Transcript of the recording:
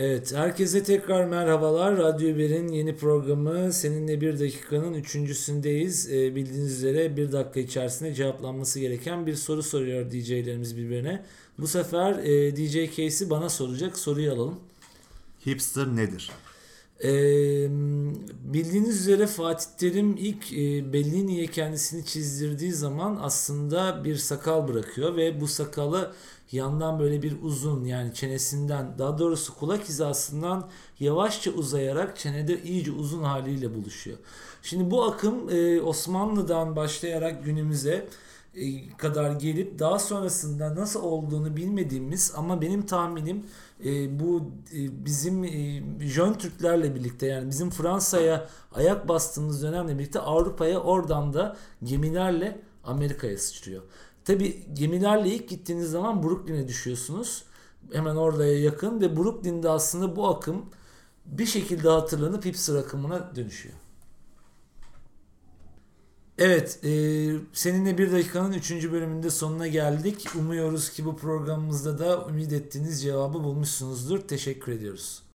Evet, herkese tekrar merhabalar. Radyo 1'in yeni programı Seninle Bir Dakikanın üçüncüsündeyiz. Ee, bildiğiniz üzere bir dakika içerisinde cevaplanması gereken bir soru soruyor DJ'lerimiz birbirine. Bu sefer e, DJ Casey bana soracak. Soruyu alalım. Hipster nedir? Ee, bildiğiniz üzere Fatih Terim ilk e, Bellini'ye kendisini çizdirdiği zaman aslında bir sakal bırakıyor ve bu sakalı yandan böyle bir uzun yani çenesinden daha doğrusu kulak hizasından yavaşça uzayarak çenede iyice uzun haliyle buluşuyor. Şimdi bu akım e, Osmanlı'dan başlayarak günümüze kadar gelip daha sonrasında nasıl olduğunu bilmediğimiz ama benim tahminim e, bu e, bizim e, Jön Türklerle birlikte yani bizim Fransa'ya ayak bastığımız dönemle birlikte Avrupa'ya oradan da gemilerle Amerika'ya sıçrıyor. Tabi gemilerle ilk gittiğiniz zaman Brooklyn'e düşüyorsunuz. Hemen oraya yakın ve Brooklyn'de aslında bu akım bir şekilde hatırlanıp hipster akımına dönüşüyor. Evet, e, seninle bir dakikanın 3. bölümünde sonuna geldik. Umuyoruz ki bu programımızda da ümit ettiğiniz cevabı bulmuşsunuzdur. Teşekkür ediyoruz.